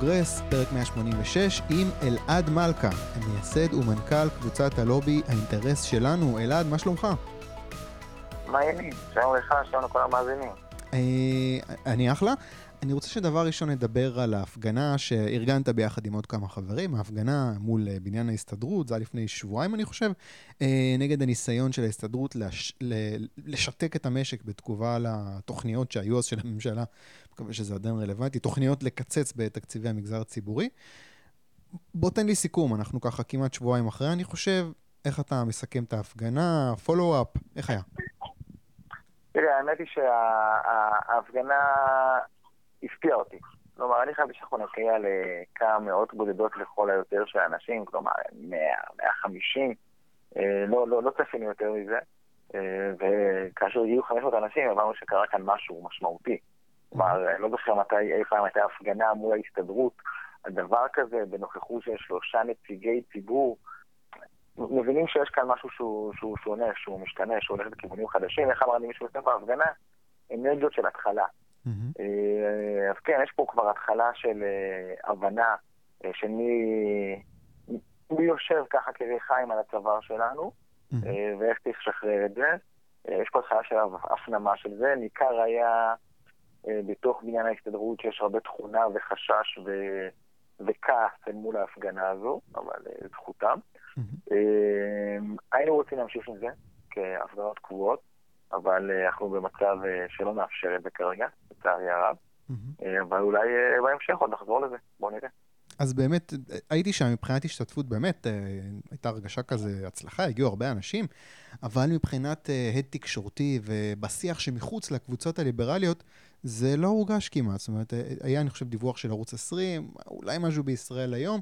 הקונגרס, פרק 186, עם אלעד מלכה, מייסד ומנכ"ל קבוצת הלובי האינטרס שלנו. אלעד, מה שלומך? מה העניינים? שלום לך, שלום לכל המאזינים. אה, אני אחלה. אני רוצה שדבר ראשון נדבר על ההפגנה שארגנת ביחד עם עוד כמה חברים, ההפגנה מול אה, בניין ההסתדרות, זה היה לפני שבועיים אני חושב, אה, נגד הניסיון של ההסתדרות לש... לשתק את המשק בתגובה לתוכניות שהיו אז של הממשלה, מקווה שזה עדיין רלוונטי, תוכניות לקצץ בתקציבי המגזר הציבורי. בוא תן לי סיכום, אנחנו ככה כמעט שבועיים אחרי אני חושב, איך אתה מסכם את ההפגנה, פולו-אפ, איך היה? תראה, האמת היא שההפגנה הפתיע אותי. כלומר, אני חייב שאנחנו נגיע לכמה מאות בודדות לכל היותר של אנשים, כלומר, 100, 150, אה, לא, לא, לא צפינו יותר מזה. אה, וכאשר הגיעו 500 אנשים, הבנו שקרה כאן משהו משמעותי. כלומר, אני לא זוכר מתי אי פעם הייתה הפגנה מול ההסתדרות דבר כזה, בנוכחות של שלושה נציגי ציבור. מבינים שיש כאן משהו שהוא, שהוא שונה, שהוא משתנה, שהוא הולך בכיוונים חדשים. איך אמרתי מישהו לפני בהפגנה? אנרגיות של התחלה. Mm-hmm. אז כן, יש פה כבר התחלה של אה, הבנה אה, של מי, מי יושב ככה כריחיים על הצוואר שלנו, mm-hmm. ואיך צריך לשחרר את זה. יש פה התחלה של הפנמה של זה. ניכר היה בתוך בניין ההסתדרות שיש הרבה תכונה וחשש ו... וכעס אל מול ההפגנה הזו, אבל זכותם. Mm-hmm. היינו רוצים להמשיך עם זה כהפגנות קבועות. אבל uh, אנחנו במצב uh, שלא מאפשר את זה כרגע, לצערי הרב. Uh, אבל אולי בהמשך עוד נחזור לזה, בואו נראה. אז באמת, הייתי שם מבחינת השתתפות, באמת, הייתה הרגשה כזה הצלחה, הגיעו הרבה אנשים, אבל מבחינת הד תקשורתי ובשיח שמחוץ לקבוצות הליברליות, זה לא הורגש כמעט. זאת אומרת, היה, אני חושב, דיווח של ערוץ 20, אולי משהו בישראל היום,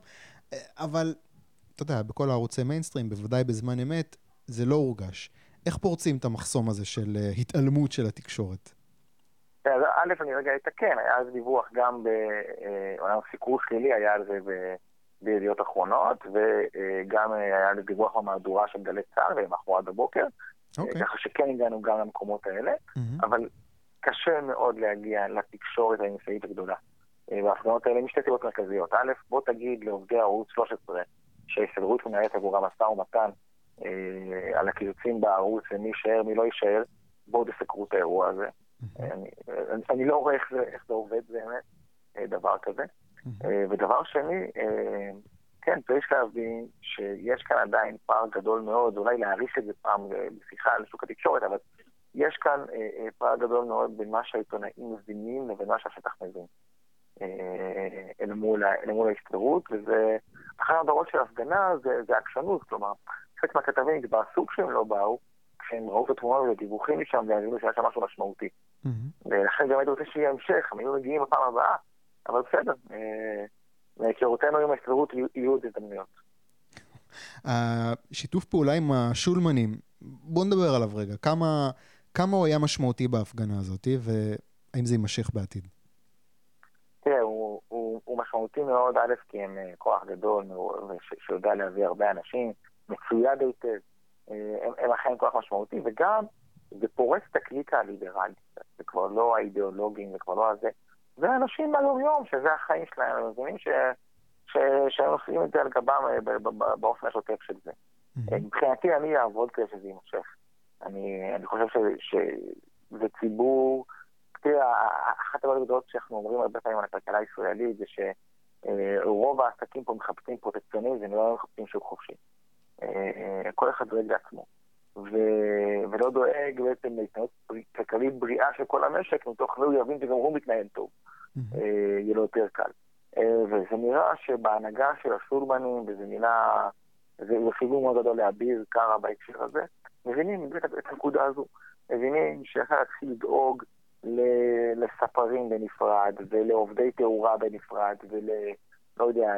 אבל, אתה יודע, בכל הערוצי מיינסטרים, בוודאי בזמן אמת, זה לא הורגש. איך פורצים את המחסום הזה של אה, התעלמות של התקשורת? אז א', אני רגע אתקן, היה אז דיווח גם ב... אה, סיקור שלילי היה על זה בידיעות אחרונות, וגם אה, היה דיווח במהדורה של גלי צה"ל ומאחורת בבוקר. Okay. אוקיי. ככה שכן הגענו גם למקומות האלה, mm-hmm. אבל קשה מאוד להגיע לתקשורת האמצעית הגדולה. בהפגנות האלה יש שתי סיבות מרכזיות. א', בוא תגיד לעובדי ערוץ 13 שההסתדרות מנהלת עבורם משא ומתן אה, על הקיוצים בערוץ, ומי יישאר, מי לא יישאר, בואו תסקרו את האירוע הזה. אני, אני לא רואה איך זה, איך זה עובד באמת, אה, דבר כזה. אה, ודבר שני, כן, צריך להבין שיש כאן עדיין פער גדול מאוד, אולי להעריך את זה פעם בשיחה על שוק התקשורת, אבל יש כאן פער גדול מאוד בין מה שהעיתונאים מבינים לבין מה שהשטח מבין. אל מול, אל מול ההסתדרות, וזה, אחת המטרות של הפגנה זה, זה עקשנות, כלומר, חלק מהכתבים התבאסו כשהם לא באו, כשהם ראו את התמונות ודיווחים משם והבינו שהיה שם משהו משמעותי. ולכן גם הייתי רוצה שיהיה המשך, הם היו מגיעים בפעם הבאה, אבל בסדר, אה, מהיכרותנו עם ההסתדרות יהיו עוד הזדמנויות. השיתוף פעולה עם השולמנים, בוא נדבר עליו רגע. כמה, כמה הוא היה משמעותי בהפגנה הזאת, והאם זה יימשך בעתיד? תראה, הוא, הוא, הוא משמעותי מאוד, א', כי הם אה, כוח גדול שיודע להביא הרבה אנשים. מצויד היטב, אה, הם, הם אכן כוח משמעותי, וגם זה פורס את הקליקה הליברלית, זה כבר לא האידיאולוגים, זה כבר לא הזה, זה אנשים ביום-יום, שזה החיים שלהם, הם מבינים ש... שהם עושים את זה על גבם אה, באופן השוטף של זה. Mm-hmm. מבחינתי אני אעבוד כדי שזה יימשך. אני, אני חושב שזה ציבור, תראה, אחת הבעיות הגדולות שאנחנו אומרים הרבה פעמים על הכלכלה הישראלית זה שרוב העסקים פה מחפשים פרוטקציוניזם ולא מחפשים שוק חופשי. אה, כל אחד דואג לעצמו. ו... ולא דואג בעצם להתנהלות כלכלית בריאה של כל המשק, מתוך זה הוא יבין שגם הוא מתנהל טוב. אה, יהיה לו יותר קל. אה, וזה נראה שבהנהגה של השולמנים, וזו מילה, זה חיבור מאוד גדול לאביר קארה בהקשר הזה, מבינים את הנקודה הזו. מבינים שאפשר להתחיל לדאוג לספרים בנפרד, ולעובדי תאורה בנפרד, ול... לא יודע,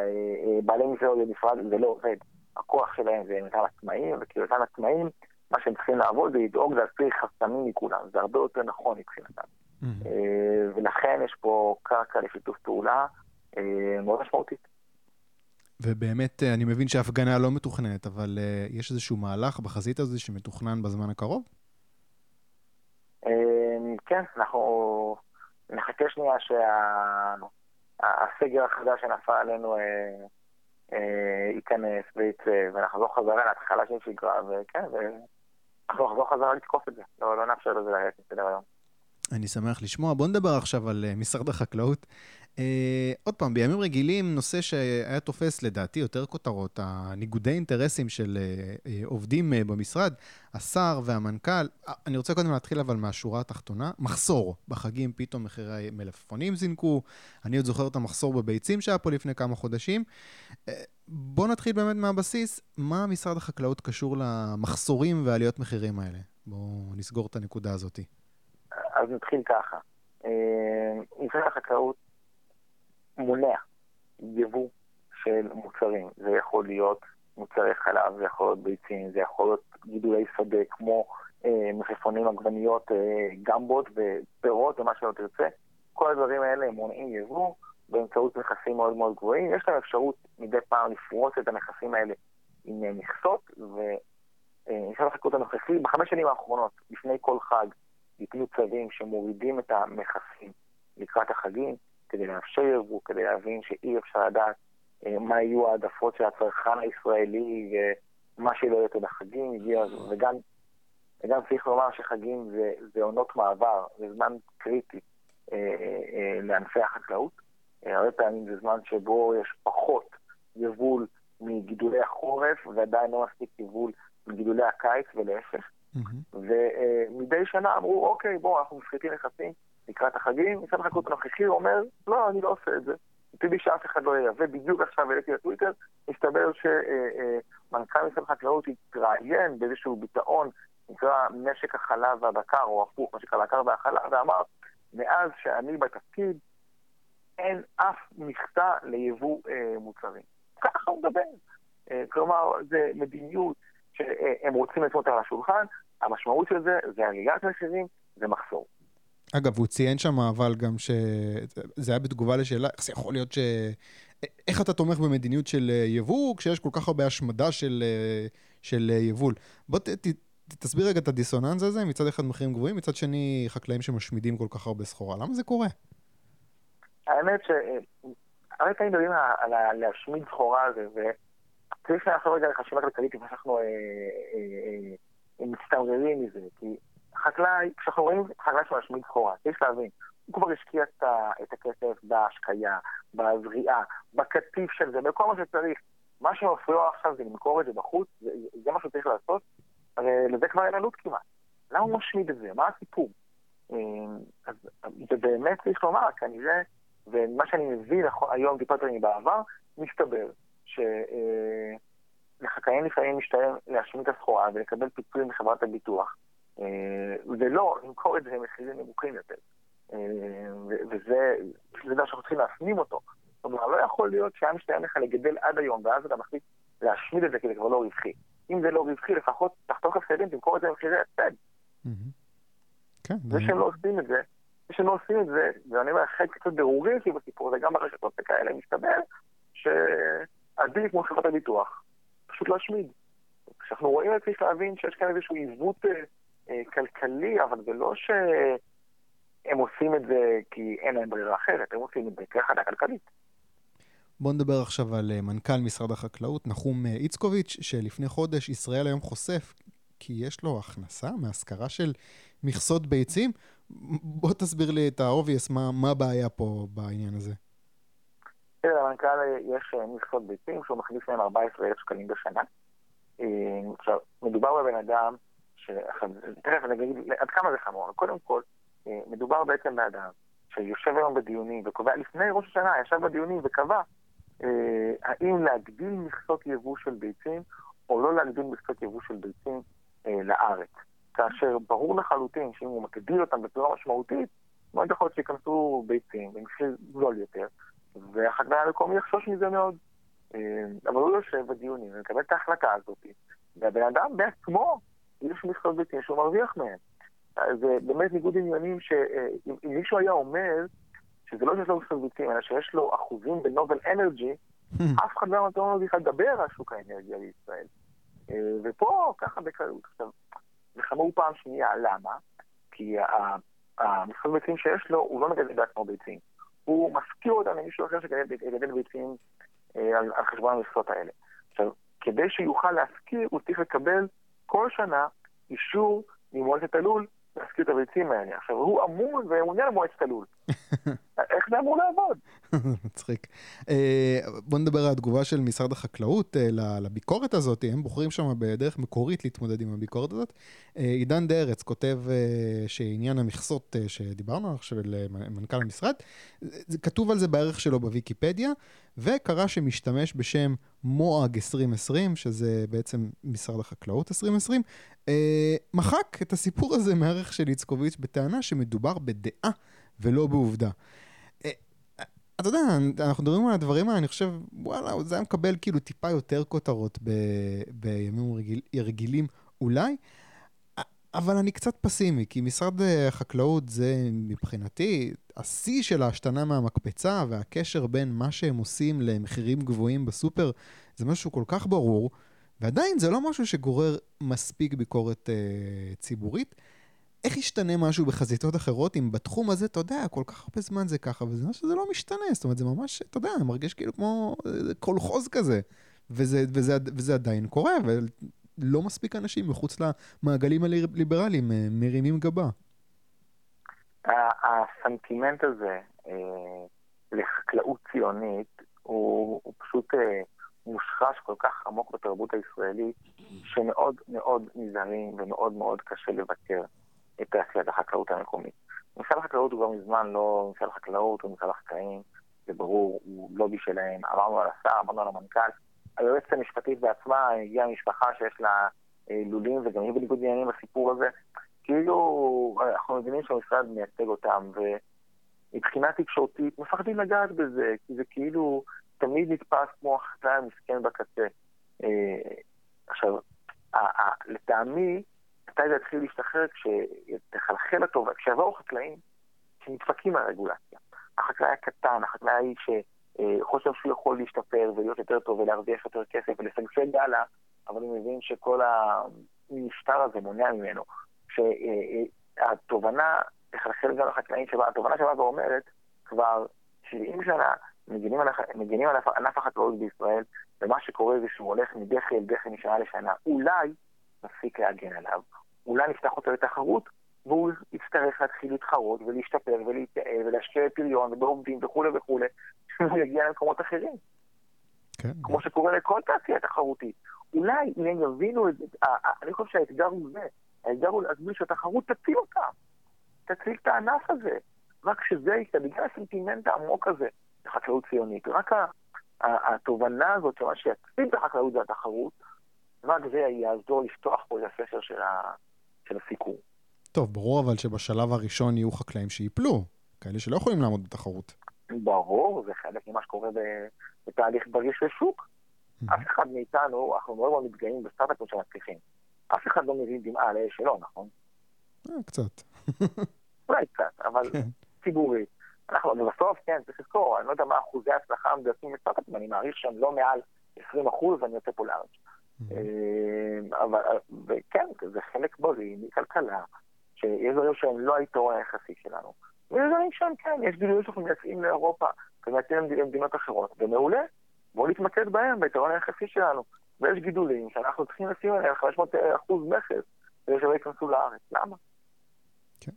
בעלי מסעדות בנפרד, זה לא עובד. הכוח שלהם זה אותם עצמאים, וכאילו אותם עצמאים, מה שהם צריכים לעבוד זה לדאוג להסיר חסמים מכולם, זה הרבה יותר נכון מבחינתם. Mm-hmm. ולכן יש פה קרקע לשיתוף פעולה אה, מאוד משמעותית. ובאמת, אה, אני מבין שההפגנה לא מתוכננת, אבל יש איזשהו מהלך בחזית הזו שמתוכנן בזמן הקרוב? כן, אנחנו נחכה שנייה שה... הסגר החדש שנפל עלינו ייכנס ויצא, ואנחנו נחזור חזרה להתחלה של שגרה, וכן, ואנחנו נחזור חזרה לתקוף את זה. לא, לא נאפשר לזה לרדת מסדר היום. אני שמח לשמוע. בוא נדבר עכשיו על משרד החקלאות. אה, עוד פעם, בימים רגילים, נושא שהיה תופס לדעתי יותר כותרות, הניגודי אינטרסים של אה, אה, עובדים במשרד, השר והמנכ"ל. אני רוצה קודם להתחיל אבל מהשורה התחתונה. מחסור. בחגים פתאום מחירי מלפפונים זינקו. אני עוד זוכר את המחסור בביצים שהיה פה לפני כמה חודשים. אה, בוא נתחיל באמת מהבסיס. מה משרד החקלאות קשור למחסורים ועליות מחירים האלה? בואו נסגור את הנקודה הזאת. אז נתחיל ככה. משרד החקלאות מונע יבוא של מוצרים. זה יכול להיות מוצרי חלב, זה יכול להיות ביצים, זה יכול להיות גידולי שדה כמו אה, מלפפונים, עגבניות, אה, גמבות ופירות ומה שלא תרצה. כל הדברים האלה הם מונעים יבוא באמצעות מכסים מאוד מאוד גבוהים. יש להם אפשרות מדי פעם לפרוץ את המכסים האלה עם אה, מכסות, ומשרד החקלאות הנוכחי, בחמש שנים האחרונות, לפני כל חג, ייתנו צווים שמורידים את המכסים לקראת החגים. כדי לאפשר יבוא, כדי להבין שאי אפשר לדעת אה, מה יהיו העדפות של הצרכן הישראלי ומה שלא יהיה אותו בחגים, וגם, וגם צריך לומר שחגים זה, זה עונות מעבר, זה זמן קריטי אה, אה, לענפי החקלאות. הרבה פעמים זה זמן שבו יש פחות יבול מגידולי החורף ועדיין לא מספיק יבול מגידולי הקיץ ולהפך. Mm-hmm. ומדי שנה אמרו, אוקיי, בואו, אנחנו מפחיתים נכסים, לקראת החגים, משרד החקלאות הנוכחי אומר, לא, אני לא עושה את זה. טבעי שאף אחד לא ייבא. בדיוק עכשיו העליתי לטוויטר, מסתבר שמנכ"ל משרד החקלאות התראיין באיזשהו ביטאון, נקרא משק החלב והבקר, או הפוך, משק הבקר והחלב, ואמר, מאז שאני בתפקיד, אין אף מכסה ליבוא אה, מוצרים. ככה הוא מדבר. אה, כלומר, זה מדיניות שהם רוצים אותה על השולחן, המשמעות של זה זה עליית מחירים, זה מחסור. אגב, הוא ציין שם אבל גם שזה היה בתגובה לשאלה, איך זה יכול להיות ש... איך אתה תומך במדיניות של יבוא כשיש כל כך הרבה השמדה של, של יבול? בוא ת, ת, תסביר רגע את הדיסוננס הזה, מצד אחד מחירים גבוהים, מצד שני חקלאים שמשמידים כל כך הרבה סחורה. למה זה קורה? האמת ש... הרבה פעמים מדברים על להשמיד סחורה הזה, וצריך לעשות רגע לחשיבה כלכלית אה, אה, אה, מצטמררים מזה, כי חקלאי, כשאנחנו רואים חקלאי שמשמיד סחורה, צריך להבין, הוא כבר השקיע את הכסף בהשקיה, בזריעה, בקטיף של זה, בכל מה שצריך. מה שמפריע עכשיו זה למכור את זה בחוץ, זה, זה מה שצריך לעשות, הרי לזה כבר אין עלות כמעט. למה הוא משמיד את זה? מה הסיפור? אמ, אז זה באמת צריך לומר, כנראה, ומה שאני מבין היום טיפה יותר מבעבר, מסתבר שלחקלאים לפעמים משתלם להשמיד את הסחורה ולקבל פיצוי מחברת הביטוח. אה, ולא למכור את זה במחירים נמוכים יותר. אה, וזה דבר שאנחנו צריכים להפנים אותו. זאת אומרת, לא יכול להיות שהיה משתלם לך לגדל עד היום, ואז אתה מחליט להשמיד את זה כי זה כבר לא רווחי. אם זה לא רווחי, לפחות תחתוך הפסדים, תמכור את זה במחירי הפסד. כן. זה שהם לא עושים את זה, זה שהם לא עושים את זה, ואני אומר, חלק קצת ברורים סביב הסיפור הזה, גם ברשתות וכאלה, מסתבר שעדיף כמו חברת הביטוח, פשוט להשמיד. כשאנחנו רואים את זה, צריך להבין שיש כאן איזשהו עיוות אה, כלכלי, אבל זה לא שהם עושים את זה כי אין להם ברירה אחרת, הם עושים את זה כהחלטה כלכלית. בואו נדבר עכשיו על אה, מנכ"ל משרד החקלאות, נחום אה, איצקוביץ', שלפני חודש ישראל היום חושף כי יש לו הכנסה מהשכרה של מכסות ביצים. בוא תסביר לי את ה-obvious, מה, מה הבעיה פה בעניין הזה. תראה, למנכ"ל יש מכסות ביצים שהוא מכניס להם 14,000 שקלים בשנה. עכשיו, מדובר בבן אדם תכף אני אגיד עד כמה זה חמור. קודם כל, אה, מדובר בעצם באדם שיושב היום בדיונים וקובע, לפני ראש השנה ישב בדיונים וקבע אה, האם להגדיל מכסות יבוא של ביצים או לא להגדיל מכסות יבוא של ביצים אה, לארץ. כאשר ברור לחלוטין שאם הוא מגדיל אותם בצורה משמעותית, מאוד יכול להיות שייכנסו ביצים במחיר זול יותר, והחקלאי המקומי יחשוש מזה מאוד. אבל הוא יושב בדיונים ומקבל את ההחלטה הזאת, והבן אדם בעצמו יש מכסות ביצים שהוא מרוויח מהם. זה באמת ניגוד עניינים שאם מישהו היה אומר שזה לא שיש לו ביצים, אלא שיש לו אחוזים בנובל אנרג'י, אף אחד לא נותן לו בכלל לדבר על שוק האנרגיה בישראל. אה, ופה, ככה בקלות. עכשיו, זה חמור פעם שנייה, למה? כי המכסות ביצים שיש לו, הוא לא מגדל בעצמו ביצים. הוא משכיר אותם למישהו אחר שיגדל ביצים אה, על, על חשבון המכסות האלה. עכשיו, כדי שיוכל להשכיר, הוא צריך לקבל כל שנה אישור ממועצת הלול להשכיר את הביצים האלה. עכשיו, הוא אמון ומעוניין למועצת הלול. איך זה אמור לעבוד? מצחיק. אה, בוא נדבר על התגובה של משרד החקלאות אה, לביקורת הזאת, הם בוחרים שם בדרך מקורית להתמודד עם הביקורת הזאת. אה, עידן דרץ כותב שעניין המכסות שדיברנו עליו, של מנכ"ל המשרד, כתוב על זה בערך שלו בוויקיפדיה, וקרא שמשתמש בשם מואג 2020, שזה בעצם משרד החקלאות 2020, מחק את הסיפור הזה מערך של איצקוביץ' בטענה שמדובר בדעה. ולא בעובדה. אה, אתה יודע, אנחנו מדברים על הדברים האלה, אני חושב, וואלה, זה היה מקבל כאילו טיפה יותר כותרות ב, בימים רגיל, רגילים אולי, אבל אני קצת פסימי, כי משרד החקלאות זה מבחינתי השיא של ההשתנה מהמקפצה, והקשר בין מה שהם עושים למחירים גבוהים בסופר, זה משהו כל כך ברור, ועדיין זה לא משהו שגורר מספיק ביקורת אה, ציבורית. איך ישתנה משהו בחזיתות אחרות אם בתחום הזה, אתה יודע, כל כך הרבה זמן זה ככה, וזה מה שזה לא משתנה, זאת אומרת, זה ממש, אתה יודע, מרגיש כאילו כמו אה, קולחוז כזה, וזה, וזה, וזה עדיין קורה, ולא מספיק אנשים מחוץ למעגלים הליברליים אה, מרימים גבה. הסנטימנט הזה אה, לחקלאות ציונית הוא, הוא פשוט מושרש כל כך עמוק בתרבות הישראלית, שמאוד מאוד נזהרים ומאוד מאוד קשה לבקר. את תעשיית החקלאות המקומית. משרד החקלאות הוא כבר מזמן לא משרד החקלאות, הוא משרד החקלאים, זה ברור, הוא לובי שלהם, אמרנו על השר, אמרנו על המנכ"ל. היועצת המשפטית בעצמה הגיעה משפחה שיש לה אה, לולים, וגם היא בניגוד עניינים בסיפור הזה. כאילו, אנחנו מבינים שהמשרד מייצג אותם, ומבחינה תקשורתית מפחדים לגעת בזה, כי זה כאילו תמיד נתפס כמו החקלאי המסכן בקצה. אה, עכשיו, לטעמי, מתי זה יתחיל להשתחרר? כשתחלחל הטובה, כשיבואו חקלאים שנדפקים מהרגולציה. החקלאי הקטן, החקלאי שחושב שהוא יכול להשתפר ולהיות יותר טוב ולהרוויח יותר כסף ולשגשג הלאה, אבל הוא מבין שכל המשטר הזה מונע ממנו. שהתובנה תחלחל גם לחקלאים שבה, התובנה שבאה ואומרת, כבר 70 שנה מגינים על, מגינים על ענף החקלאות בישראל, ומה שקורה זה שהוא הולך מדחי אל דחי משנה לשנה. אולי נפסיק להגן עליו, אולי נפתח אותו לתחרות, והוא יצטרך להתחיל להתחרות ולהשתפר ולהתייעל ולהשקיע בפריון ובעובדים וכולי וכולי, שהוא יגיע למקומות אחרים. כן. כמו שקורה לכל תעשייה תחרותית. אולי אם הם יבינו את זה, אני חושב שהאתגר הוא זה, האתגר הוא להסביר שהתחרות תציל אותם, תציל את הענף הזה. רק שזה יקרה, בגלל הסנטימנט העמוק הזה לחקלאות ציונית, רק התובנה הזאת שמה שיציל את החקלאות זה התחרות, רק זה יעזור לפתוח פה את הספר של, ה... של הסיקור. טוב, ברור אבל שבשלב הראשון יהיו חקלאים שיפלו, כאלה שלא יכולים לעמוד בתחרות. ברור, זה חלק ממה שקורה בתהליך בריא של שוק. Mm-hmm. אף אחד מאיתנו, אנחנו מאוד מאוד מתגאים בסטארט-אפים שמצליחים. אף אחד לא מבין דמעה לאש שלו, נכון? אה, קצת. אולי קצת, אבל כן. ציבורית. אנחנו, בסוף, כן, צריך לזכור, אני לא יודע מה אחוזי ההצלחה המדויקים בסטארט-אפים, אני מעריך שהם לא מעל 20 אחוז, ואני יוצא פה לארץ. אה, אבל, וכן, זה חלק בריא מכלכלה, שיש דברים שהם לא היתרון היחסי שלנו. ויש דברים שהם כן, יש גידולים שאנחנו מייצאים לאירופה ומייצאים למדינות אחרות, ומעולה, בואו נתמקד בהם, ביתרון היחסי שלנו. ויש גידולים שאנחנו צריכים לשים עליהם 500 אחוז מכס, כדי שלא ייכנסו לארץ. למה? כן,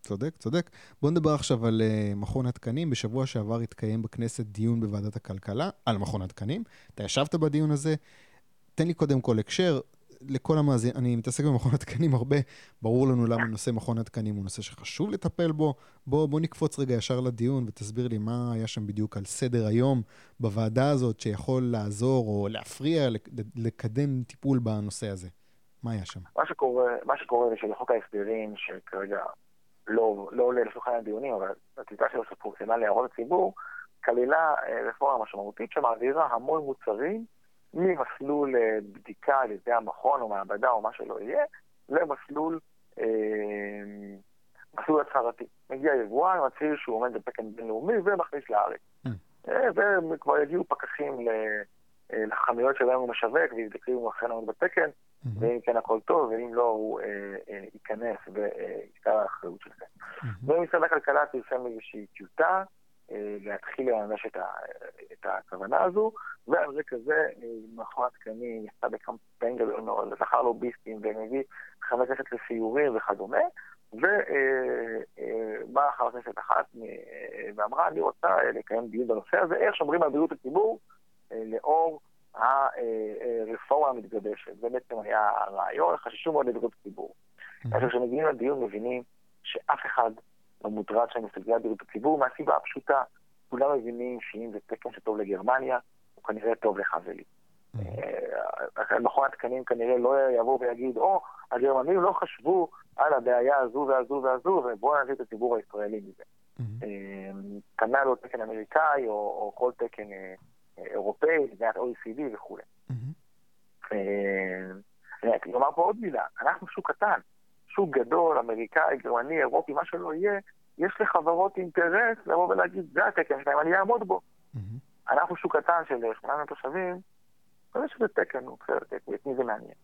צודק, צודק. בואו נדבר עכשיו על uh, מכון התקנים. בשבוע שעבר התקיים בכנסת דיון בוועדת הכלכלה על מכון התקנים. אתה ישבת בדיון הזה. תן לי קודם כל הקשר. לכל המאזינים, אני מתעסק במכון התקנים הרבה, ברור לנו למה נושא מכון התקנים הוא נושא שחשוב לטפל בו. בוא, בוא נקפוץ רגע ישר לדיון ותסביר לי מה היה שם בדיוק על סדר היום בוועדה הזאת שיכול לעזור או להפריע, לקדם טיפול בנושא הזה. מה היה שם? מה שקורה, מה שקורה זה שבחוק ההסדרים, שכרגע לא, לא עולה לשולחן הדיונים, אבל הטיוטה שלו שפורסמה להערות הציבור, כללה אה, רפורמה משמעותית שמעבירה המון מוצרים ממסלול אה, בדיקה על ידי המכון או מעבדה או מה שלא יהיה, למסלול אה, מסלול הצהרתי. מגיע יבואן, מצהיר שהוא עומד בפקן בינלאומי ומכניס לארץ. אה, וכבר יגיעו פקחים לחנויות שבהם הוא משווק ויבדקו אם הוא אכן עומד בתקן. ואם כן הכל טוב, ואם לא, הוא ייכנס וישקע האחריות של זה. ומשרד הכלכלה פרסם איזושהי טיוטה להתחיל לממש את הכוונה הזו, ועל רקע זה מכון התקנים יצא בקמפיין גדול מאוד, זכר לוביסטים ומביא חברי כנסת לסיורים וכדומה, ובאה חברת כנסת אחת ואמרה, אני רוצה לקיים דיון בנושא הזה, איך שומרים על בריאות הציבור לאור הרפורמה המתגבשת. זה בעצם היה הרעיון, חששו מאוד לבריאות הציבור. כאשר כשמגיעים לדיון מבינים שאף אחד לא מוטרד שם מסוגיית בריאות הציבור, מהסיבה הפשוטה, כולם מבינים שאם זה תקן שטוב לגרמניה, הוא כנראה טוב לך ולי. מכון התקנים כנראה לא יבוא ויגיד, או, הגרמנים לא חשבו על הבעיה הזו והזו והזו, ובואו נביא את הציבור הישראלי מזה. כנ"ל לא תקן אמריקאי, או כל תקן אירופאי, מדינת OECD וכולי. אני אומר פה עוד מילה, אנחנו שוק קטן, שוק גדול, אמריקאי, גרמני, אירופי, מה שלא יהיה, יש לחברות אינטרס לבוא ולהגיד, זה התקן שלהם, אני אעמוד בו. אנחנו שוק קטן של 800 תושבים, אני חושב שזה תקן, הוא בסדר, את מי זה מעניין.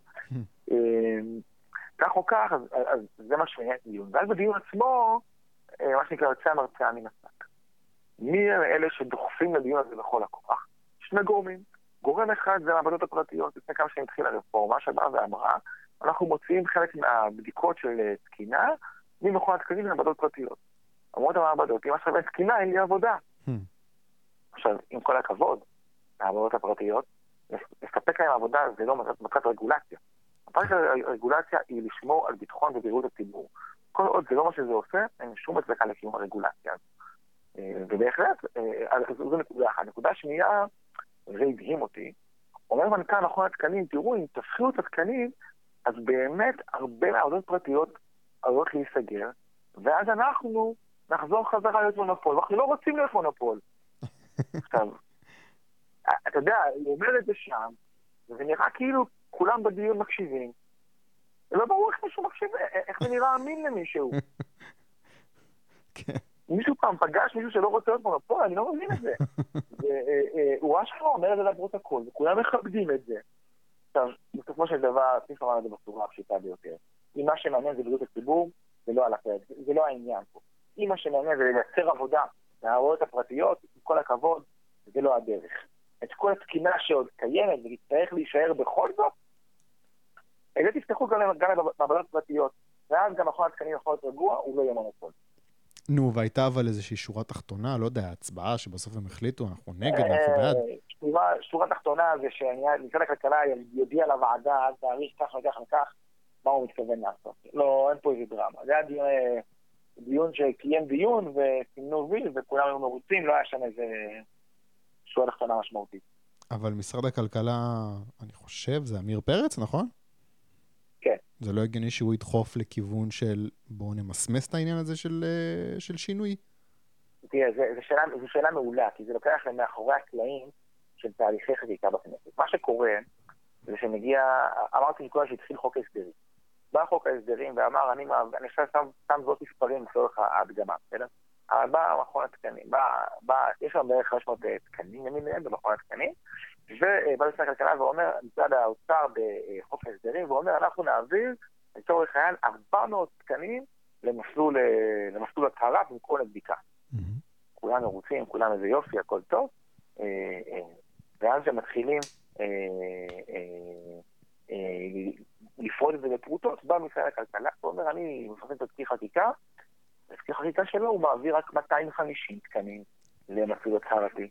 כך או כך, אז זה מה שמעניין את הדיון. ואז בדיון עצמו, מה שנקרא, יוצא המרצאה מן השק. מי הם אלה שדוחפים לדיון הזה בכל הכוח? שני גורמים. גורם אחד זה המעבדות הפרטיות. לפני כמה שנים התחילה רפורמה שבאה ואמרה, אנחנו מוציאים חלק מהבדיקות של תקינה ממכון התקנים למעבדות פרטיות. אמרות המעבדות, אם עכשיו אין תקינה, אין לי עבודה. עכשיו, עם כל הכבוד, המעבדות הפרטיות, לספק להם עבודה זה לא מטרת רגולציה. מטרת הרגולציה היא לשמור על ביטחון ובריאות הציבור. כל עוד זה לא מה שזה עושה, אין שום הצדקה לקיום הרגולציה הזו. ובהחלט, זו נקודה אחת. נקודה שנייה, זה הדהים אותי, אומר מנכ"ל מכון התקנים, תראו, אם תפחו את התקנים, אז באמת הרבה מהעבודות פרטיות עלולות להיסגר, ואז אנחנו נחזור חזרה להיות מונופול, ואנחנו לא רוצים להיות מונופול. עכשיו, אתה יודע, הוא אומר את זה שם, וזה נראה כאילו כולם בדיון מקשיבים. לא ברור איך מישהו מקשיב, איך זה נראה אמין למישהו. מישהו פעם פגש מישהו שלא רוצה להיות מונופול, אני לא מבין את זה. הוא אשכרה אומר את זה לפרוטוקול, וכולם מכבדים את זה. עכשיו, בסופו של דבר, צריך לומר את זה בצורה הפשוטה ביותר. אם מה שמעניין זה בריאות הציבור, זה לא זה לא העניין פה. אם מה שמעניין זה לייצר עבודה מהעבודות הפרטיות, עם כל הכבוד, זה לא הדרך. את כל התקינה שעוד קיימת ותצטרך להישאר בכל זאת, את זה תפתחו גם למעבדות פרטיות, ואז גם מכון התקנים יכול להיות רגוע, הוא לא יהיה מונופול. נו, והייתה אבל איזושהי שורה תחתונה, לא יודע, הצבעה שבסוף הם החליטו, אנחנו נגד, אנחנו בעד. שורה תחתונה זה שמשרד הכלכלה יודיע לוועדה עד תאריך כך וכך וכך, מה הוא מתכוון לעשות. לא, אין פה איזה דרמה. זה היה דיון שקיים דיון וסימנו ויל וכולם היו מרוצים, לא היה שם איזה שורה תחתונה משמעותית. אבל משרד הכלכלה, אני חושב, זה עמיר פרץ, נכון? כן. זה לא הגיוני שהוא ידחוף לכיוון של בואו נמסמס את העניין הזה של, של שינוי? תראה, זו שאלה, שאלה מעולה, כי זה לוקח למאחורי הקלעים של תהליכי חקיקה בכנסת. מה שקורה זה שמגיע, אמרתי קודם שהתחיל חוק ההסדרים. בא חוק ההסדרים ואמר, אני, אני עכשיו שם, שם זאת מספרים לצורך ההדגמה, בסדר? אבל בא מכון התקנים, בא, בא, יש לנו בערך 500 תקנים למיניהם במכון התקנים, ובא משרד הכלכלה ואומר, מצד האוצר בחוק ההסדרים, ואומר, אנחנו נעביר לצורך העניין 400 תקנים למסלול, למסלול הצהרה במקום לבדיקה. כולם מרוצים, כולם איזה יופי, הכל טוב, ואז הם מתחילים בפרוטות, בא משרד הכלכלה ואומר, אני מפרסם תזכיר חקיקה, תזכיר חקיקה שלו הוא מעביר רק 250 תקנים למסלול הצהרתי.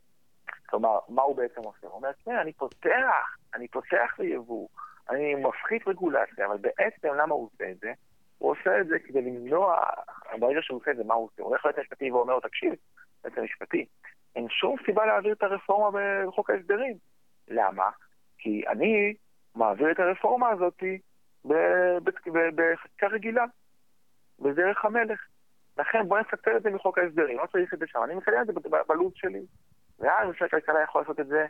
כלומר, מה הוא בעצם עושה? הוא אומר, כן, אני פותח, אני פותח ליבוא, אני מפחית רגולציה, אבל בעצם למה הוא עושה את זה? הוא עושה את זה כדי למנוע, ברגע שהוא עושה את זה, מה הוא עושה? הוא הולך ליועץ המשפטי ואומר לו, תקשיב, ליועץ המשפטי, אין שום סיבה להעביר את הרפורמה בחוק ההסדרים. למה? כי אני מעביר את הרפורמה הזאת בחקיקה רגילה, בדרך המלך. לכן בוא נספר את זה מחוק ההסדרים, לא צריך את זה שם, אני מקדם את זה בלו"ז שלי. ואז משרד הכלכלה יכול לעשות את זה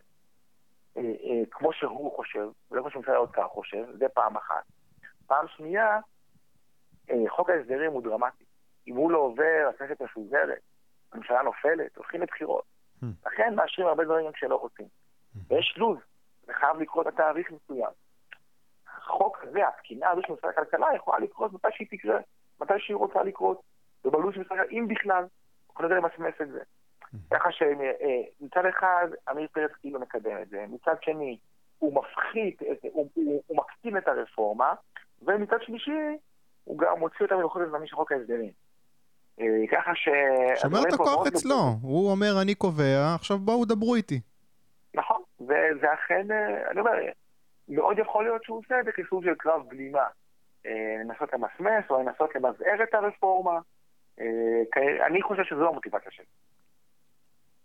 אה, אה, כמו שהוא חושב, ולא כמו שמשרד האוצר חושב, זה פעם אחת. פעם שנייה, אה, חוק ההסדרים הוא דרמטי. אם הוא לא עובר, הכנסת מפוזרת, הממשלה נופלת, הולכים לבחירות. לכן מאשרים הרבה דברים גם כשלא רוצים. ויש לו"ז, זה חייב לקרות בתאריך מסוים. החוק הזה, התקינה הזו של משרד הכלכלה יכולה לקרות מתי שהיא תקרה, מתי שהיא רוצה לקרות, ובלו"ז של משרד הכלכלה, אם בכלל, אנחנו לא יודעים למסמס את זה. ככה שמצד אחד עמיר פרץ כאילו מקדם את זה, מצד שני הוא מפחית, הוא, הוא, הוא מקטין את הרפורמה, ומצד שלישי הוא גם מוציא אותה מלוחות הזמנים של חוק ההסדרים. ככה ש... שומר את הכוח אצלו, הוא אומר אני קובע, עכשיו בואו דברו איתי. נכון, וזה אכן, אני אומר, מאוד יכול להיות שהוא עושה את זה כסוג של קרב בלימה. לנסות למסמס או לנסות למזער את הרפורמה. אני חושב שזו המוטיבציה שלי.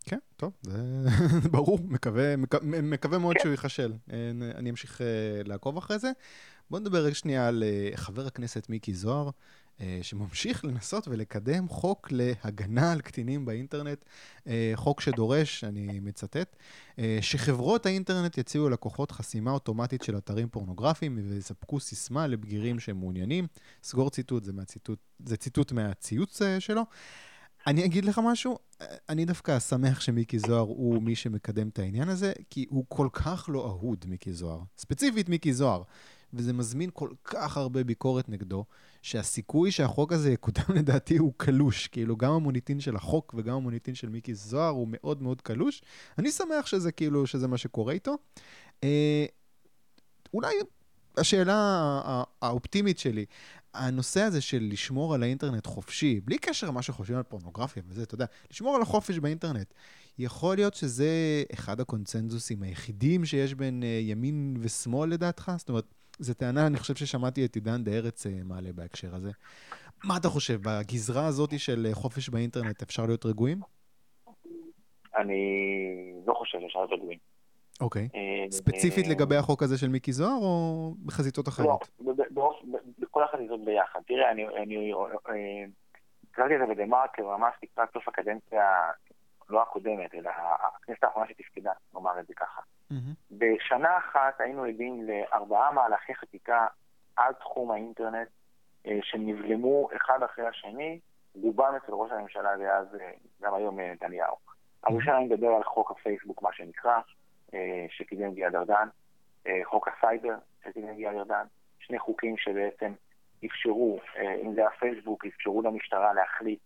כן, טוב, זה ברור, מקווה, מקווה, מקווה מאוד כן. שהוא ייכשל. אני אמשיך לעקוב אחרי זה. בואו נדבר רגע שנייה על חבר הכנסת מיקי זוהר. אה, שממשיך לנסות ולקדם חוק להגנה על קטינים באינטרנט, אה, חוק שדורש, אני מצטט, אה, שחברות האינטרנט יציעו ללקוחות חסימה אוטומטית של אתרים פורנוגרפיים ויספקו סיסמה לבגירים שהם מעוניינים. סגור ציטוט, זה, מהציטוט, זה ציטוט מהציוץ שלו. אני אגיד לך משהו, אני דווקא שמח שמיקי זוהר הוא מי שמקדם את העניין הזה, כי הוא כל כך לא אהוד, מיקי זוהר. ספציפית מיקי זוהר. וזה מזמין כל כך הרבה ביקורת נגדו, שהסיכוי שהחוק הזה יקודם לדעתי הוא קלוש. כאילו, גם המוניטין של החוק וגם המוניטין של מיקי זוהר הוא מאוד מאוד קלוש. אני שמח שזה כאילו, שזה מה שקורה איתו. אה, אולי השאלה האופטימית שלי, הנושא הזה של לשמור על האינטרנט חופשי, בלי קשר למה שחושבים על פורנוגרפיה וזה, אתה יודע, לשמור על החופש באינטרנט. יכול להיות שזה אחד הקונצנזוסים היחידים שיש בין uh, ימין ושמאל לדעתך? זאת אומרת, זו טענה, אני חושב ששמעתי את עידן דה ארץ uh, מעלה בהקשר הזה. מה אתה חושב, בגזרה הזאת של uh, חופש באינטרנט אפשר להיות רגועים? אני לא חושב שאפשר להיות רגועים. אוקיי. ספציפית לגבי החוק הזה של מיקי זוהר, או בחזיתות אחרות? לא, בכל החזיתות ביחד. תראה, אני קראתי את זה בדה-מרקר ממש לקראת סוף הקדנציה לא הקודמת, אלא הכנסת האחרונה שתפקדה, נאמר את זה ככה. Mm-hmm. בשנה אחת היינו עדים לארבעה מהלכי חקיקה על תחום האינטרנט אה, שנבלמו אחד אחרי השני, רובם אצל ראש הממשלה דאז, אה, גם היום אה, נתניהו. הראשון אני מדבר על חוק הפייסבוק, מה שנקרא, שקידם גלעד ארדן, חוק הסייבר שקידם גלעד ארדן, שני חוקים שבעצם אפשרו, אם זה הפייסבוק, אפשרו למשטרה להחליט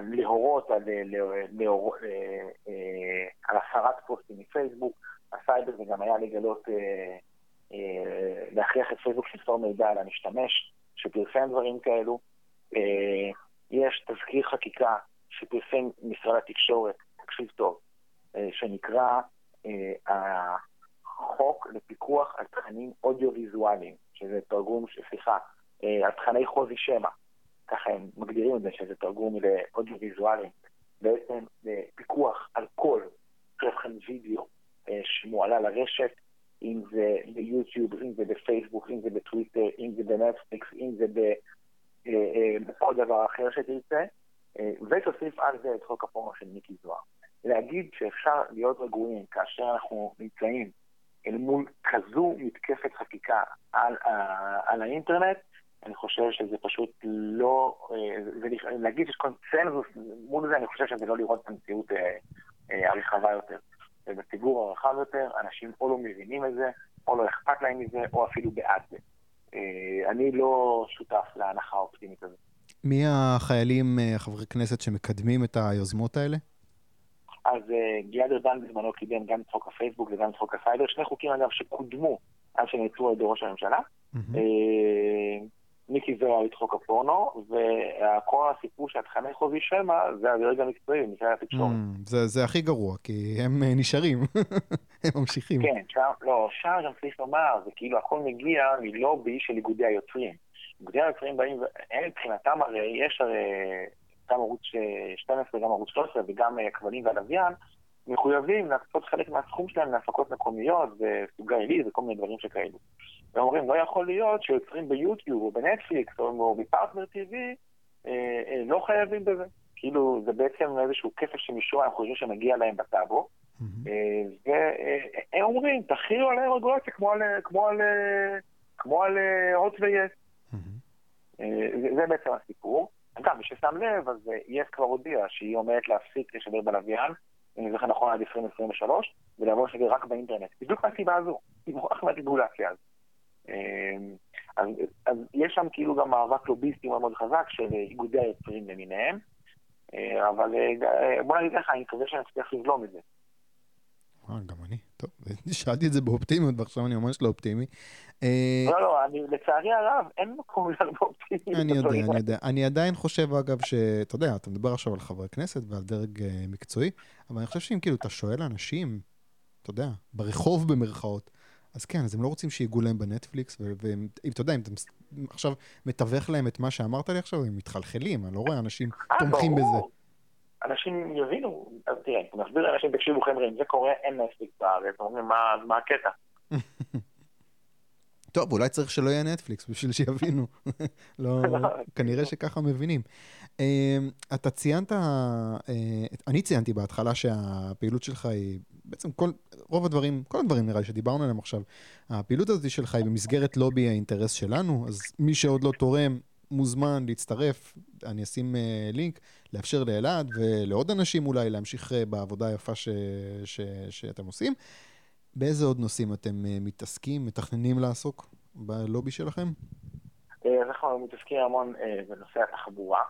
להורות על, להור, על הסרת פוסטים מפייסבוק, הסייבר זה גם היה לגלות, אה, להכריח את פייסבוק למסור מידע על המשתמש שפרסם דברים כאלו. יש תזכיר חקיקה שפרסם משרד התקשורת, תקשיב טוב, שנקרא החוק לפיקוח על תכנים אודיו-ויזואליים, שזה תרגום, סליחה, על תכני חוזי שמע. ככה הם מגדירים את זה, שזה תרגום לאודיו-ויזואלי, בעצם אה, פיקוח על כל תוכן וידאו אה, שמועלה לרשת, אם זה ביוטיוב, אם זה בפייסבוק, אם זה בטוויטר, אם זה בנטפליקס, אם זה בכל אה, דבר אחר שתרצה, ותוסיף על זה את חוק הפורנו של מיקי זוהר. להגיד שאפשר להיות רגועים כאשר אנחנו נמצאים אל מול כזו מתקפת חקיקה על, על האינטרנט, אני חושב שזה פשוט לא, אה, להגיד שיש קונצנזוס מול זה, אני חושב שזה לא לראות את המציאות אה, אה, הרחבה יותר. ובציבור הרחב יותר, אנשים או לא מבינים את זה, או לא אכפת להם מזה, או אפילו בעד זה. אני לא שותף להנחה האופטימית הזאת. מי החיילים, חברי כנסת, שמקדמים את היוזמות האלה? אז גלעד ארדן בזמנו קידם גם את חוק הפייסבוק וגם את חוק הסייבר, שני חוקים אגב שקודמו עד שנעצרו על ידי ראש הממשלה. Mm-hmm. מיקי זוהר את חוק הפורנו, וכל הסיפור של התכני חוזי שמע זה הדרג המקצועי במשרד התקשורת. Mm, זה, זה הכי גרוע, כי הם אה, נשארים, הם ממשיכים. כן, שם, לא, שם גם צריך לומר, זה כאילו הכל מגיע מלובי של איגודי היוצרים. איגודי היוצרים באים, הם מבחינתם הרי, יש הרי גם ערוץ 12, גם ערוץ 13 וגם אה, הכבלים והלוויין, מחויבים להקצות חלק מהסכום שלהם להפקות מקומיות וסוגה עילית וכל מיני דברים שכאלו. ואומרים, לא יכול להיות שיוצרים ביוטיוב או בנטפליקס או בפרטנר TV אה, אה, לא חייבים בזה. כאילו, זה בעצם איזשהו כסף שמשום אנחנו חושבים שמגיע להם בטאבו. אה, והם אומרים, תכינו עליהם רגולציה כמו על, כמו על, כמו על הוט ויס. זה בעצם הסיפור. אגב, מי ששם לב, אז יס כבר הודיעה שהיא עומדת להפסיק לשדר בלוויין, אם אני זוכר נכון עד 2023, ולעבור לשדר רק באינטרנט. בדיוק מהסיבה הזו, היא מוכרחת מהרגולציה הזו. אמ, אז, אז יש שם כאילו גם מאבק לוביסטי מאוד מאוד חזק של איגודי היוצרים למיניהם. אבל בוא נגיד לך, אני מקווה שאני אצליח לבלום את זה. גם אני. טוב, שאלתי את זה באופטימיות, ועכשיו אני ממש לא אופטימי. לא, לא, אני, לצערי הרב, אין מקום להיות באופטימיות. אני יודע, אני יודע. אני עדיין חושב, אגב, שאתה יודע, אתה מדבר עכשיו על חברי כנסת ועל דרג מקצועי, אבל אני חושב שאם כאילו אתה שואל אנשים, אתה יודע, ברחוב במרכאות, אז כן, אז הם לא רוצים שיגעו להם בנטפליקס, ואתה יודע, אם אתה עכשיו מתווך להם את מה שאמרת לי עכשיו, הם מתחלחלים, אני לא רואה אנשים תומכים בזה. אנשים יבינו, אז תראה, אתה מסביר לאנשים, תקשיבו חבר'ה, אם זה קורה, אין נטפליקס בארץ, אומרים, מה הקטע? טוב, אולי צריך שלא יהיה נטפליקס בשביל שיבינו. לא, כנראה שככה מבינים. אמ, אתה ציינת, אה, אני ציינתי בהתחלה שהפעילות שלך היא, בעצם כל, רוב הדברים, כל הדברים נראה לי שדיברנו עליהם עכשיו, הפעילות הזאת שלך היא במסגרת לובי האינטרס שלנו, אז מי שעוד לא תורם, מוזמן להצטרף, אני אשים uh, לינק, לאפשר לאלעד ולעוד אנשים אולי להמשיך uh, בעבודה היפה ש, ש, שאתם עושים. באיזה עוד נושאים אתם uh, מתעסקים, מתכננים לעסוק בלובי שלכם? אנחנו מתעסקים המון uh, בנושא התחבורה.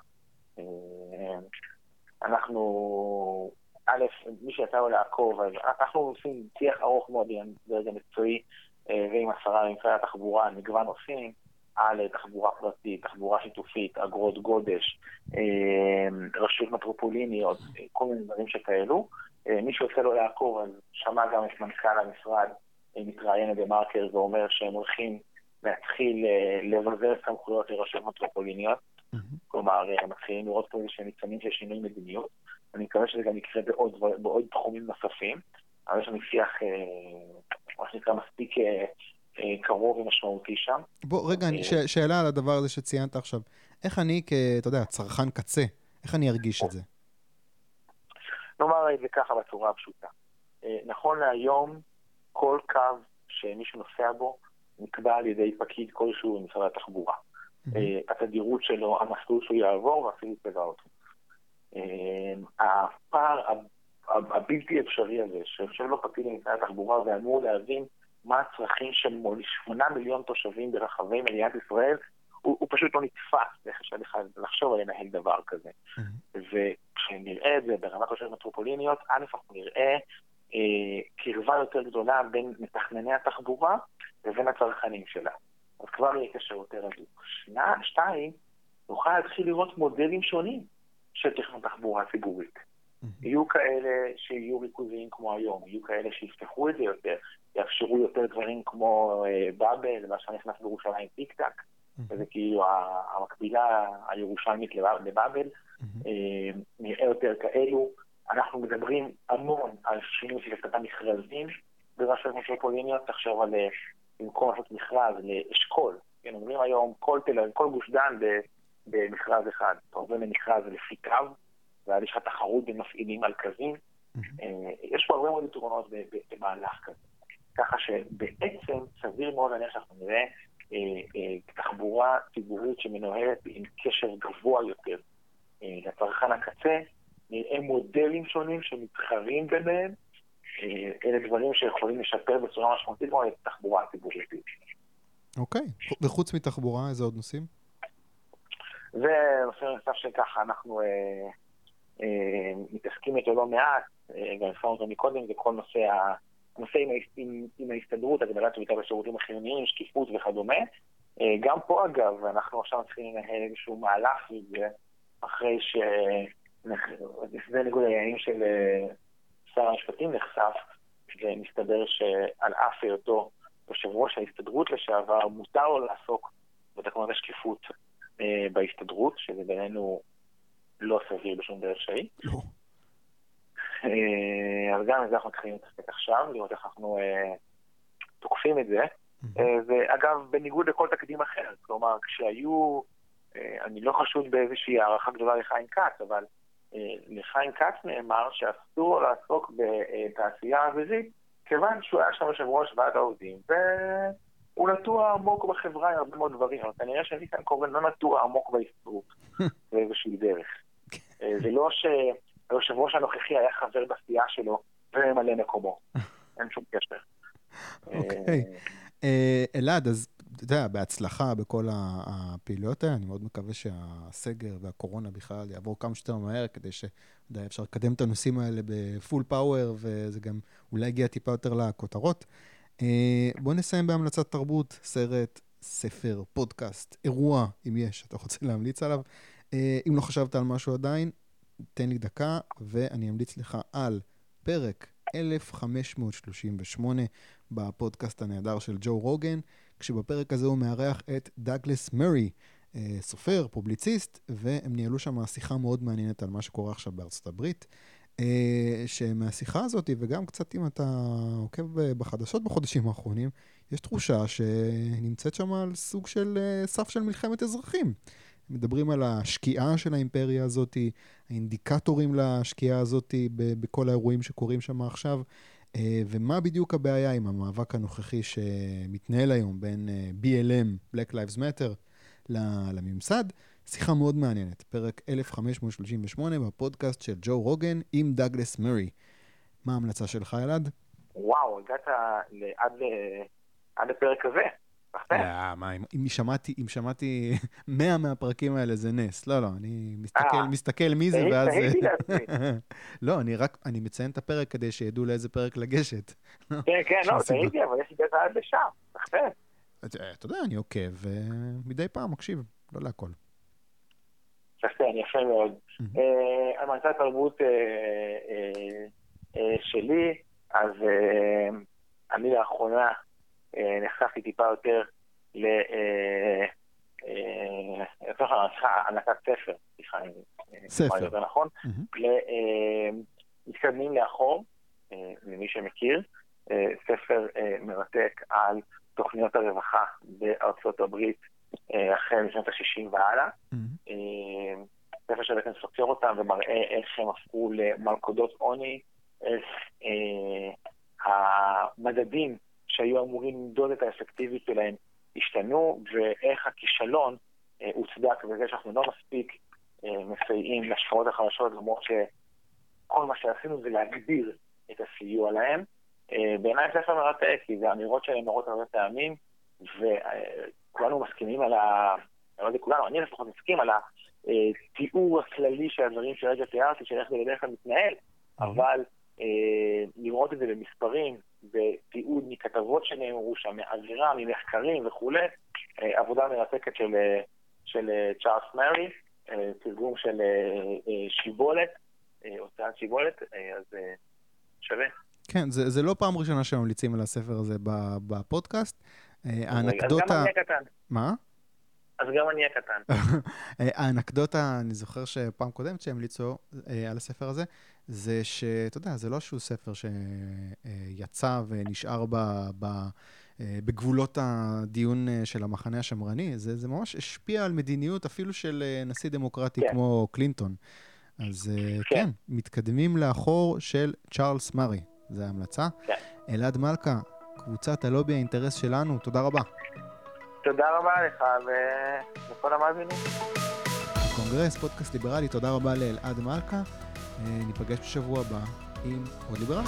אנחנו, א', מי שיצא לו לעקוב, אז אנחנו עושים שיח ארוך מאוד עם הדרג המקצועי ועם השרה במשרד התחבורה על מגוון נושאים. על תחבורה פרטית, תחבורה שיתופית, אגרות גודש, אה, רשויות מטרופוליניות, כל מיני דברים שכאלו. אה, מי שיוצא לו לעקוב, אז שמע גם את מנכ"ל המשרד אה, מתראיין בדה מרקר ואומר שהם הולכים להתחיל לבזר סמכויות לרשויות מטרופוליניות. כלומר, מתחילים לראות פה איזה ניצנים של שינוי מדיניות. אני מקווה שזה גם יקרה בעוד, בעוד תחומים נוספים. אבל יש לנו שיח, מה שנקרא, מספיק אה, קרוב ומשמעותי שם. בוא, רגע, ש, שאלה על הדבר הזה שציינת עכשיו. איך אני, כ, אתה יודע, צרכן קצה, איך אני ארגיש את זה? נאמר את זה ככה בצורה הפשוטה. אה, נכון להיום, כל קו שמישהו נוסע בו נקבע על ידי פקיד כלשהו במשרד התחבורה. אה, התדירות שלו, המסלול שהוא יעבור ואפילו צבע אותו. הפער הבלתי אפשרי הזה, שיושב לו פקיד במשרד התחבורה ואמור להבין מה הצרכים של 8 מיליון תושבים ברחבי מדינת ישראל, הוא, הוא פשוט לא נתפס איך אפשר לחשוב על לנהל דבר כזה. Mm-hmm. וכשנראה את זה ברמת רשויות מטרופוליניות, א', אנחנו נראה אה, קרבה יותר גדולה בין מתכנני התחבורה לבין הצרכנים שלה. אז כבר יהיה קשר יותר הדוק. שתיים, נוכל להתחיל לראות מודלים שונים של תכנון תחבורה ציבורית. יהיו כאלה שיהיו ריכוזיים כמו היום, יהיו כאלה שיפתחו את זה יותר, יאפשרו יותר דברים כמו אה, באבל, מה שנכנס בירושלים טיק טק, וזה כאילו המקבילה הירושלמית לבאבל, אה, נראה יותר כאלו. אנחנו מדברים המון על שינוי של הפקת מכרזים ברשויות מטרופוליניות, תחשוב על אה, במקום לעשות מכרז לאשכול, כן, אומרים היום כל תל אביב, כל גוש דן במכרז אחד, אתה עובר למכרז לפי קו, ואז יש לך תחרות בין מפעילים על קווים. יש פה הרבה מאוד יתרונות במהלך כזה. ככה שבעצם סביר מאוד להניח שאנחנו נראה אה, אה, תחבורה ציבורית שמנוהלת עם קשר גבוה יותר אה, לצרכן הקצה, נראה מודלים שונים שמתחרים ביניהם, אה, אלה דברים שיכולים לשפר בצורה משמעותית מאוד את התחבורה הציבורית. אוקיי, וחוץ מתחבורה, איזה עוד נושאים? זה נושא נוסף שככה אנחנו אה, אה, מתעסקים איתו לא מעט, אה, גם הפענו אותו מקודם, זה כל נושא נושא עם, עם, עם ההסתדרות, הגדלת שביתה בשירותים החיוניים, שקיפות וכדומה. אה, גם פה אגב, אנחנו עכשיו צריכים לנהל איזשהו מהלך וזה אחרי שזה ניגוד העניינים של אה, שר המשפטים נחשף, ומסתבר שעל אף היותו יושב ראש ההסתדרות לשעבר, מותר לו לעסוק בתקנות השקיפות אה, בהסתדרות, שזה בינינו לא סביר בשום דרך שהיא. לא. אה, אז גם את זה אנחנו מתחילים להתעסק עכשיו, לראות איך אנחנו אה, תוקפים את זה. אה, ואגב, בניגוד לכל תקדים אחר, כלומר, כשהיו, אני לא חשוד באיזושהי הערכה גדולה לחיים כץ, אבל לחיים כץ נאמר שאסור לעסוק בתעשייה אווירית, כיוון שהוא היה שם יושב ראש ועד העובדים, והוא נטוע עמוק בחברה עם הרבה מאוד דברים, אבל כנראה שניתן קורן לא נטוע עמוק בהסתדרות באיזושהי דרך. זה לא ש... היושב ראש הנוכחי היה חבר בסיעה שלו וממלא מקומו. אין שום קשר. אוקיי. אה, אלעד, אז אתה יודע, בהצלחה בכל הפעילויות האלה. אני מאוד מקווה שהסגר והקורונה בכלל יעבור כמה שיותר מהר, כדי שאתה אפשר לקדם את הנושאים האלה בפול פאוור, וזה גם אולי יגיע טיפה יותר לכותרות. אה, בואו נסיים בהמלצת תרבות, סרט, ספר, פודקאסט, אירוע, אם יש, אתה רוצה להמליץ עליו. אה, אם לא חשבת על משהו עדיין, תן לי דקה, ואני אמליץ לך על פרק 1538 בפודקאסט הנהדר של ג'ו רוגן, כשבפרק הזה הוא מארח את דאגלס מרי, אה, סופר, פובליציסט, והם ניהלו שם שיחה מאוד מעניינת על מה שקורה עכשיו בארצות הברית. אה, שמהשיחה הזאת, וגם קצת אם אתה עוקב בחדשות בחודשים האחרונים, יש תחושה שנמצאת שם על סוג של אה, סף של מלחמת אזרחים. מדברים על השקיעה של האימפריה הזאת, האינדיקטורים לשקיעה הזאת בכל האירועים שקורים שם עכשיו, אה, ומה בדיוק הבעיה עם המאבק הנוכחי שמתנהל היום בין BLM, Black Lives Matter, לממסד. שיחה מאוד מעניינת, פרק 1538 בפודקאסט של ג'ו רוגן עם דאגלס מרי. מה ההמלצה שלך, אלעד? וואו, הגעת עד, עד לפרק הזה. אה, מה, אם שמעתי, אם שמעתי 100 מהפרקים האלה זה נס. לא, לא, אני מסתכל, אה, מסתכל מי זה, ואז... תהיתי לעצמי. לא, אני רק, אני מציין את הפרק כדי שידעו לאיזה פרק לגשת. כן, כן, לא, תהיתי, אבל יש לי הגעת עד לשם, תחתן. אתה יודע, אני עוקב, ומדי פעם מקשיב, לא להכל. יפה, יפה מאוד. אה, אה, אה, שלי, אז אני לאחרונה נחשפתי טיפה יותר ל... הענקת ספר, סליחה, ספר. יותר נכון, מתקדמים לאחור, למי שמכיר, ספר מרתק על תוכניות הרווחה בארצות הברית החל משנות ה-60 והלאה. ספר שבעצם סוקר אותם ומראה איך הם הפכו למלכודות עוני, איך אה, המדדים שהיו אמורים למדוד את האפקטיביות שלהם השתנו, ואיך הכישלון אה, הוצדק בזה שאנחנו לא מספיק אה, מסייעים לשכבות החלשות, למרות שכל מה שעשינו זה להגביר את הסיוע להם. אה, בעיניי ספר מרתק, כי זה אמירות שנאמרות הרבה פעמים, וכולנו מסכימים על ה... אני לא יודע כולנו, אני לפחות מסכים על התיאור הכללי של הדברים שרגע תיארתי, של איך זה בדרך כלל מתנהל, אבל אה, לראות את זה במספרים, מכתבות שנאמרו שם, מאווירה, ממחקרים וכולי, אה, עבודה מרתקת של, אה, של צ'ארלס מרי, תרגום של שיבולת, הוצאת שיבולת, אז שווה. כן, זה, זה לא פעם ראשונה שממליצים על הספר הזה בפודקאסט. האנקדוטה... אז גם אני הקטן. מה? אז גם אני הקטן. האנקדוטה, אני זוכר שפעם קודמת שהמליצו אה, על הספר הזה, זה שאתה יודע, זה לא שהוא ספר שיצא ונשאר ב, ב, אה, בגבולות הדיון אה, של המחנה השמרני, זה, זה ממש השפיע על מדיניות אפילו של נשיא דמוקרטי כן. כמו קלינטון. אז כן. כן, מתקדמים לאחור של צ'ארלס מארי, זו ההמלצה. כן. אלעד מלכה, קבוצת הלובי האינטרס שלנו, תודה רבה. תודה רבה לך ולכל המאזינים. קונגרס, פודקאסט ליברלי, תודה רבה לאלעד מלכה. אה, ניפגש בשבוע הבא עם עוד ליברל.